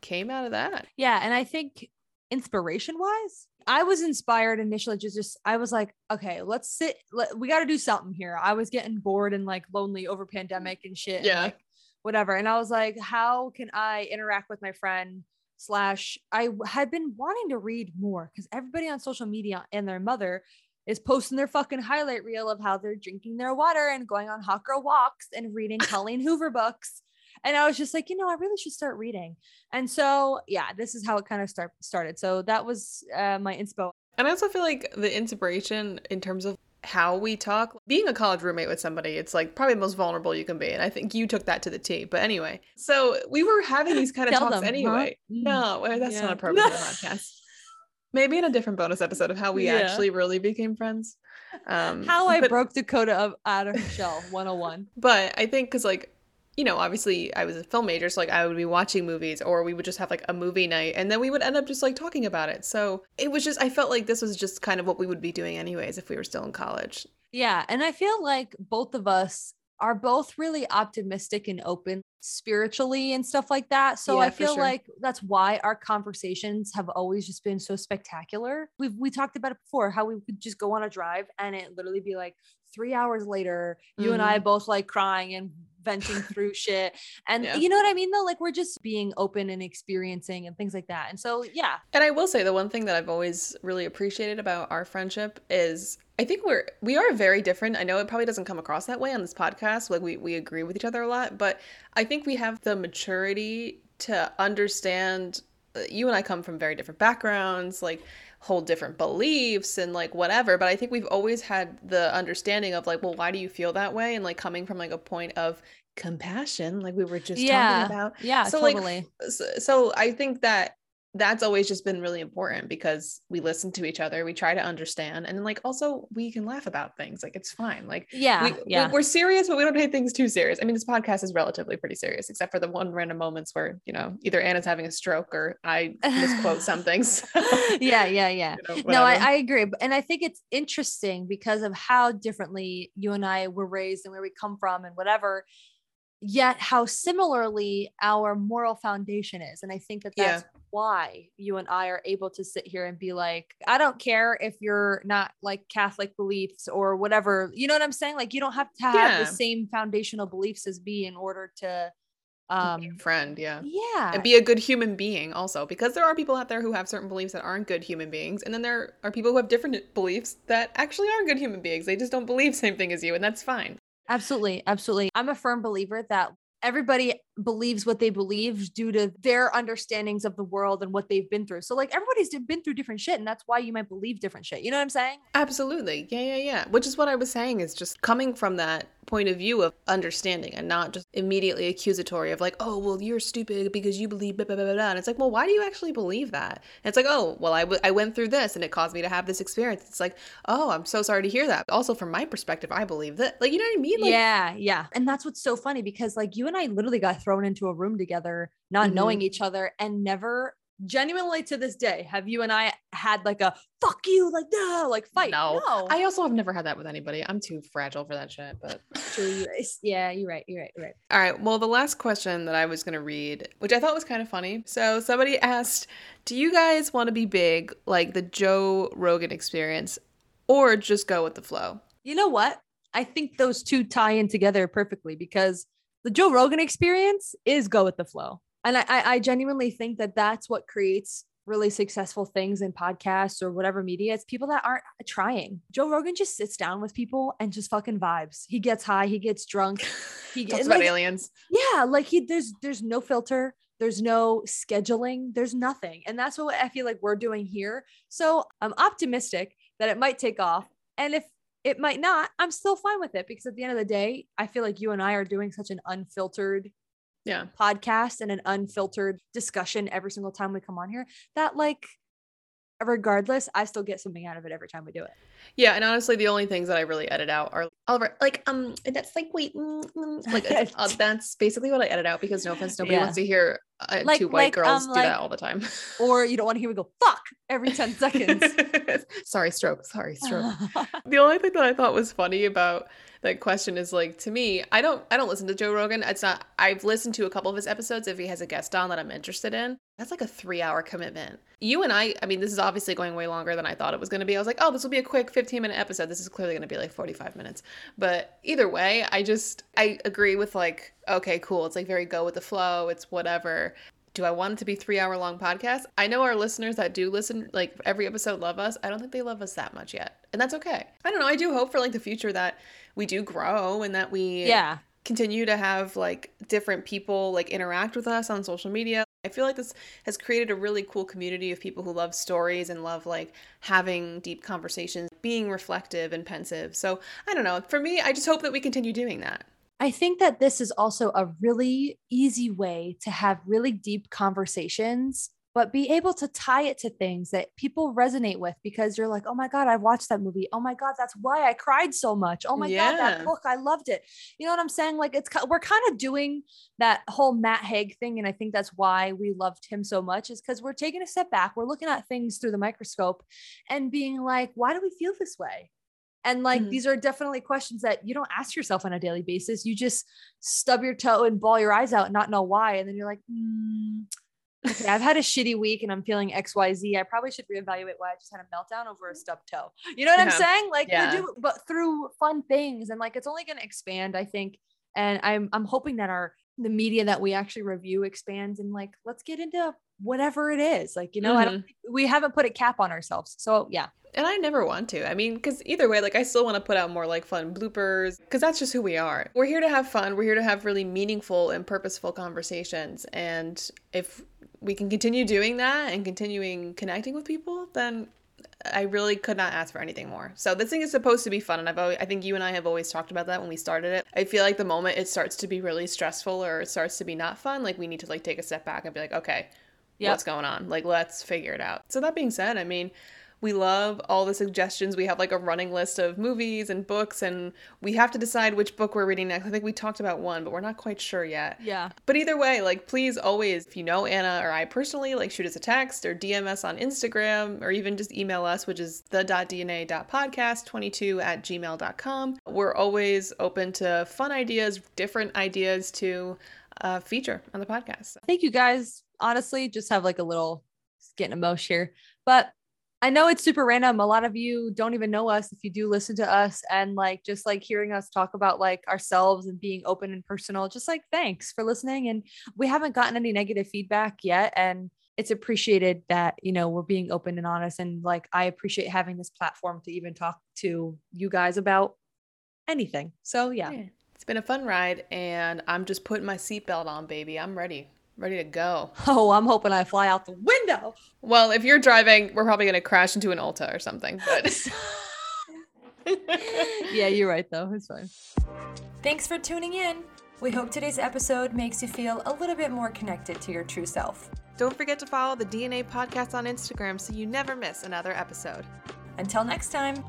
came out of that. Yeah, and I think inspiration wise, I was inspired initially just just I was like, okay, let's sit. Let, we got to do something here. I was getting bored and like lonely over pandemic and shit. and, Yeah. like, whatever. And I was like, how can I interact with my friend? Slash, I had been wanting to read more because everybody on social media and their mother is posting their fucking highlight reel of how they're drinking their water and going on hot girl walks and reading Colleen Hoover books. And I was just like, you know, I really should start reading. And so, yeah, this is how it kind of start started. So that was uh, my inspo. And I also feel like the inspiration in terms of how we talk, being a college roommate with somebody, it's like probably the most vulnerable you can be. And I think you took that to the T. But anyway, so we were having these kind of Tell talks them, anyway. Mm. No, that's Yeah. not appropriate for the *laughs* podcast. Maybe in a different bonus episode of how we Yeah. actually really became friends. Um, How I but, broke Dakota of, out of her shell 101. *laughs* But I think because like, you know, obviously I was a film major, so like I would be watching movies or we would just have like a movie night and then we would end up just like talking about it. So it was just, I felt like this was just kind of what we would be doing anyways if we were still in college. Yeah. And I feel like both of us are both really optimistic and open spiritually and stuff like that. So Yeah, I feel sure. like that's why our conversations have always just been so spectacular. We've we talked about it before, how we could just go on a drive and it literally be like three hours later, you and I Mm-hmm. both like crying and venting through shit. And Yeah. you know what I mean though? Like we're just being open and experiencing and things like that. And so yeah. And I will say the one thing that I've always really appreciated about our friendship is I think we're we are very different. I know it probably doesn't come across that way on this podcast. Like we we agree with each other a lot, but I think we have the maturity to understand uh, you and I come from very different backgrounds, like hold different beliefs and like whatever, but I think we've always had the understanding of like, well, why do you feel that way? And like coming from like a point of compassion, like we were just yeah. talking about. Yeah, So, like, totally. so, so I think that that's always just been really important because we listen to each other, we try to understand, and like also we can laugh about things. Like it's fine. Like yeah. we, yeah. we, are serious, but we don't take things too serious. I mean, this podcast is relatively pretty serious, except for the one random moments where you know either Anna's having a stroke or I misquote *laughs* something. So, *laughs* yeah, yeah, yeah. you know, No, I. I agree. And I think it's interesting because of how differently you and I were raised and where we come from and whatever, yet how similarly our moral foundation is. And I think that Yeah. Why you and I are able to sit here and be like, I don't care if you're not like Catholic beliefs or whatever. You know what I'm saying? Like, you don't have to have Yeah. the same foundational beliefs as me in order to, um, friend, yeah. yeah. and be a good human being also because there are people out there who have certain beliefs that aren't good human beings and then there are people who have different beliefs that actually are good human beings they just don't believe the same thing as you and that's fine Absolutely. Absolutely. I'm a firm believer that everybody believes what they believe due to their understandings of the world and what they've been through. So, like, everybody's been through different shit, and that's why you might believe different shit. You know what I'm saying? absolutely yeah yeah yeah which is what i was saying is just coming from that point of view of understanding and not just immediately accusatory of like oh well you're stupid because you believe blah blah blah, blah. and it's like well why do you actually believe that and it's like oh well I, w- I went through this and it caused me to have this experience it's like oh i'm so sorry to hear that also from my perspective i believe that like you know what i mean like yeah. Yeah. And that's what's so funny because, like, you and I literally got thrown into a room together, not Mhm. knowing each other, and never. Genuinely to this day, have you and I had like a fuck you, like no, like fight? No. no. I also have never had that with anybody. I'm too fragile for that shit. But *laughs* True, you- it's- yeah, you're right. You're right. You're right. all right. Well, the last question that I was gonna read, which I thought was kind of funny. So somebody asked, "Do you guys want to be big like the Joe Rogan experience, or just go with the flow?" You know what? I think those two tie in together perfectly because the Joe Rogan experience is go with the flow. And I, I, genuinely think that that's what creates really successful things in podcasts or whatever media. It's people that aren't trying. Joe Rogan just sits down with people and just fucking vibes. He gets high, he gets drunk. *laughs* He Talks gets about like, aliens. yeah, like he there's there's no filter, there's no scheduling, there's nothing. And that's what I feel like we're doing here. So I'm optimistic that it might take off. And if it might not, I'm still fine with it because at the end of the day, I feel like you and I are doing such an unfiltered Yeah. podcast and an unfiltered discussion every single time we come on here that like regardless, I still get something out of it every time we do it. Yeah, and honestly, the only things that I really edit out are Oliver, like um, that's like wait, mm, mm, like *laughs* uh, that's basically what I edit out because no offense, nobody Yeah. wants to hear uh, Like- two white like, girls um, do like- that all the time. *laughs* Or you don't want to hear me go fuck every 10 seconds. *laughs* sorry, stroke. Sorry, stroke. the only thing that I thought was funny about that question is like to me, I don't I don't listen to Joe Rogan. It's not I've listened to a couple of his episodes if he has a guest on that I'm interested in. That's like a 3-hour commitment. You and I, I mean, this is obviously going way longer than I thought it was going to be. I was like, "Oh, this will be a quick 15-minute episode. This is clearly going to be like 45 minutes." But either way, I just I agree with like, okay, cool. It's like very go with the flow. It's whatever. Do I want it to be three hour long podcast? I know our listeners that do listen, like every episode, love us. I don't think they love us that much yet. And that's okay. I don't know. I do hope for like the future that we do grow and that we yeah. continue to have like different people like interact with us on social media. I feel like this has created a really cool community of people who love stories and love like having deep conversations, being reflective and pensive. So I don't know. For me, I just hope that we continue doing that. I think that this is also a really easy way to have really deep conversations, but be able to tie it to things that people resonate with because you're like, oh my God, I've watched that movie. Oh my God, that's why I cried so much. Oh my God, that book, I loved it. You know what I'm saying? Like it's we're kind of doing that whole Matt Haig thing. And I think that's why we loved him so much, is because we're taking a step back. We're looking at things through the microscope and being like, why do we feel this way? And like, Mhm. these are definitely questions that you don't ask yourself on a daily basis. You just stub your toe and bawl your eyes out and not know why. And then you're like, hmm, okay, I've had a shitty week and I'm feeling XYZ. I probably should reevaluate why I just had a meltdown over a stubbed toe. You know what I'm saying? Like, Yeah. we do, but through fun things. And like, it's only going to expand, I think, And I'm I'm hoping that our the media that we actually review expands and like let's get into whatever it is. Like, you know, I don't mm-hmm. we haven't put a cap on ourselves. So yeah. And I never want to. I mean, because either way, like, I still want to put out more like fun bloopers because that's just who we are. We're here to have fun. We're here to have really meaningful and purposeful conversations. And if we can continue doing that and continuing connecting with people, then I really could not ask for anything more. So this thing is supposed to be fun, and I've always, I think you and I have always talked about that when we started it. I feel like the moment it starts to be really stressful or it starts to be not fun, like we need to like take a step back and be like, okay, yep. what's going on? Like let's figure it out. So that being said, I mean, we love all the suggestions. We have like a running list of movies and books, and we have to decide which book we're reading next. I think we talked about one, but we're not quite sure yet. Yeah. But either way, like, please always, if you know Anna or I personally, like, shoot us a text or DM us on Instagram or even just email us, which is the.dna.podcast22 at gmail.com. We're always open to fun ideas, different ideas to uh, feature on the podcast. Thank you guys. Honestly, just have like a little getting emotion here. But I know it's super random. A lot of you don't even know us if you do listen to us and like just like hearing us talk about like ourselves and being open and personal. Just like thanks for listening. And we haven't gotten any negative feedback yet. And it's appreciated that, you know, we're being open and honest. And like I appreciate having this platform to even talk to you guys about anything. So yeah. yeah. It's been a fun ride and I'm just putting my seatbelt on, baby. I'm ready ready to go. *laughs* Oh, I'm hoping I fly out the window. Well, if you're driving, we're probably going to crash into an Ulta or something. But *laughs* *laughs* yeah, you're right though. It's fine. Thanks for tuning in. We hope today's episode makes you feel a little bit more connected to your true self. Don't forget to follow the DNA podcast on Instagram so you never miss another episode. Until next time.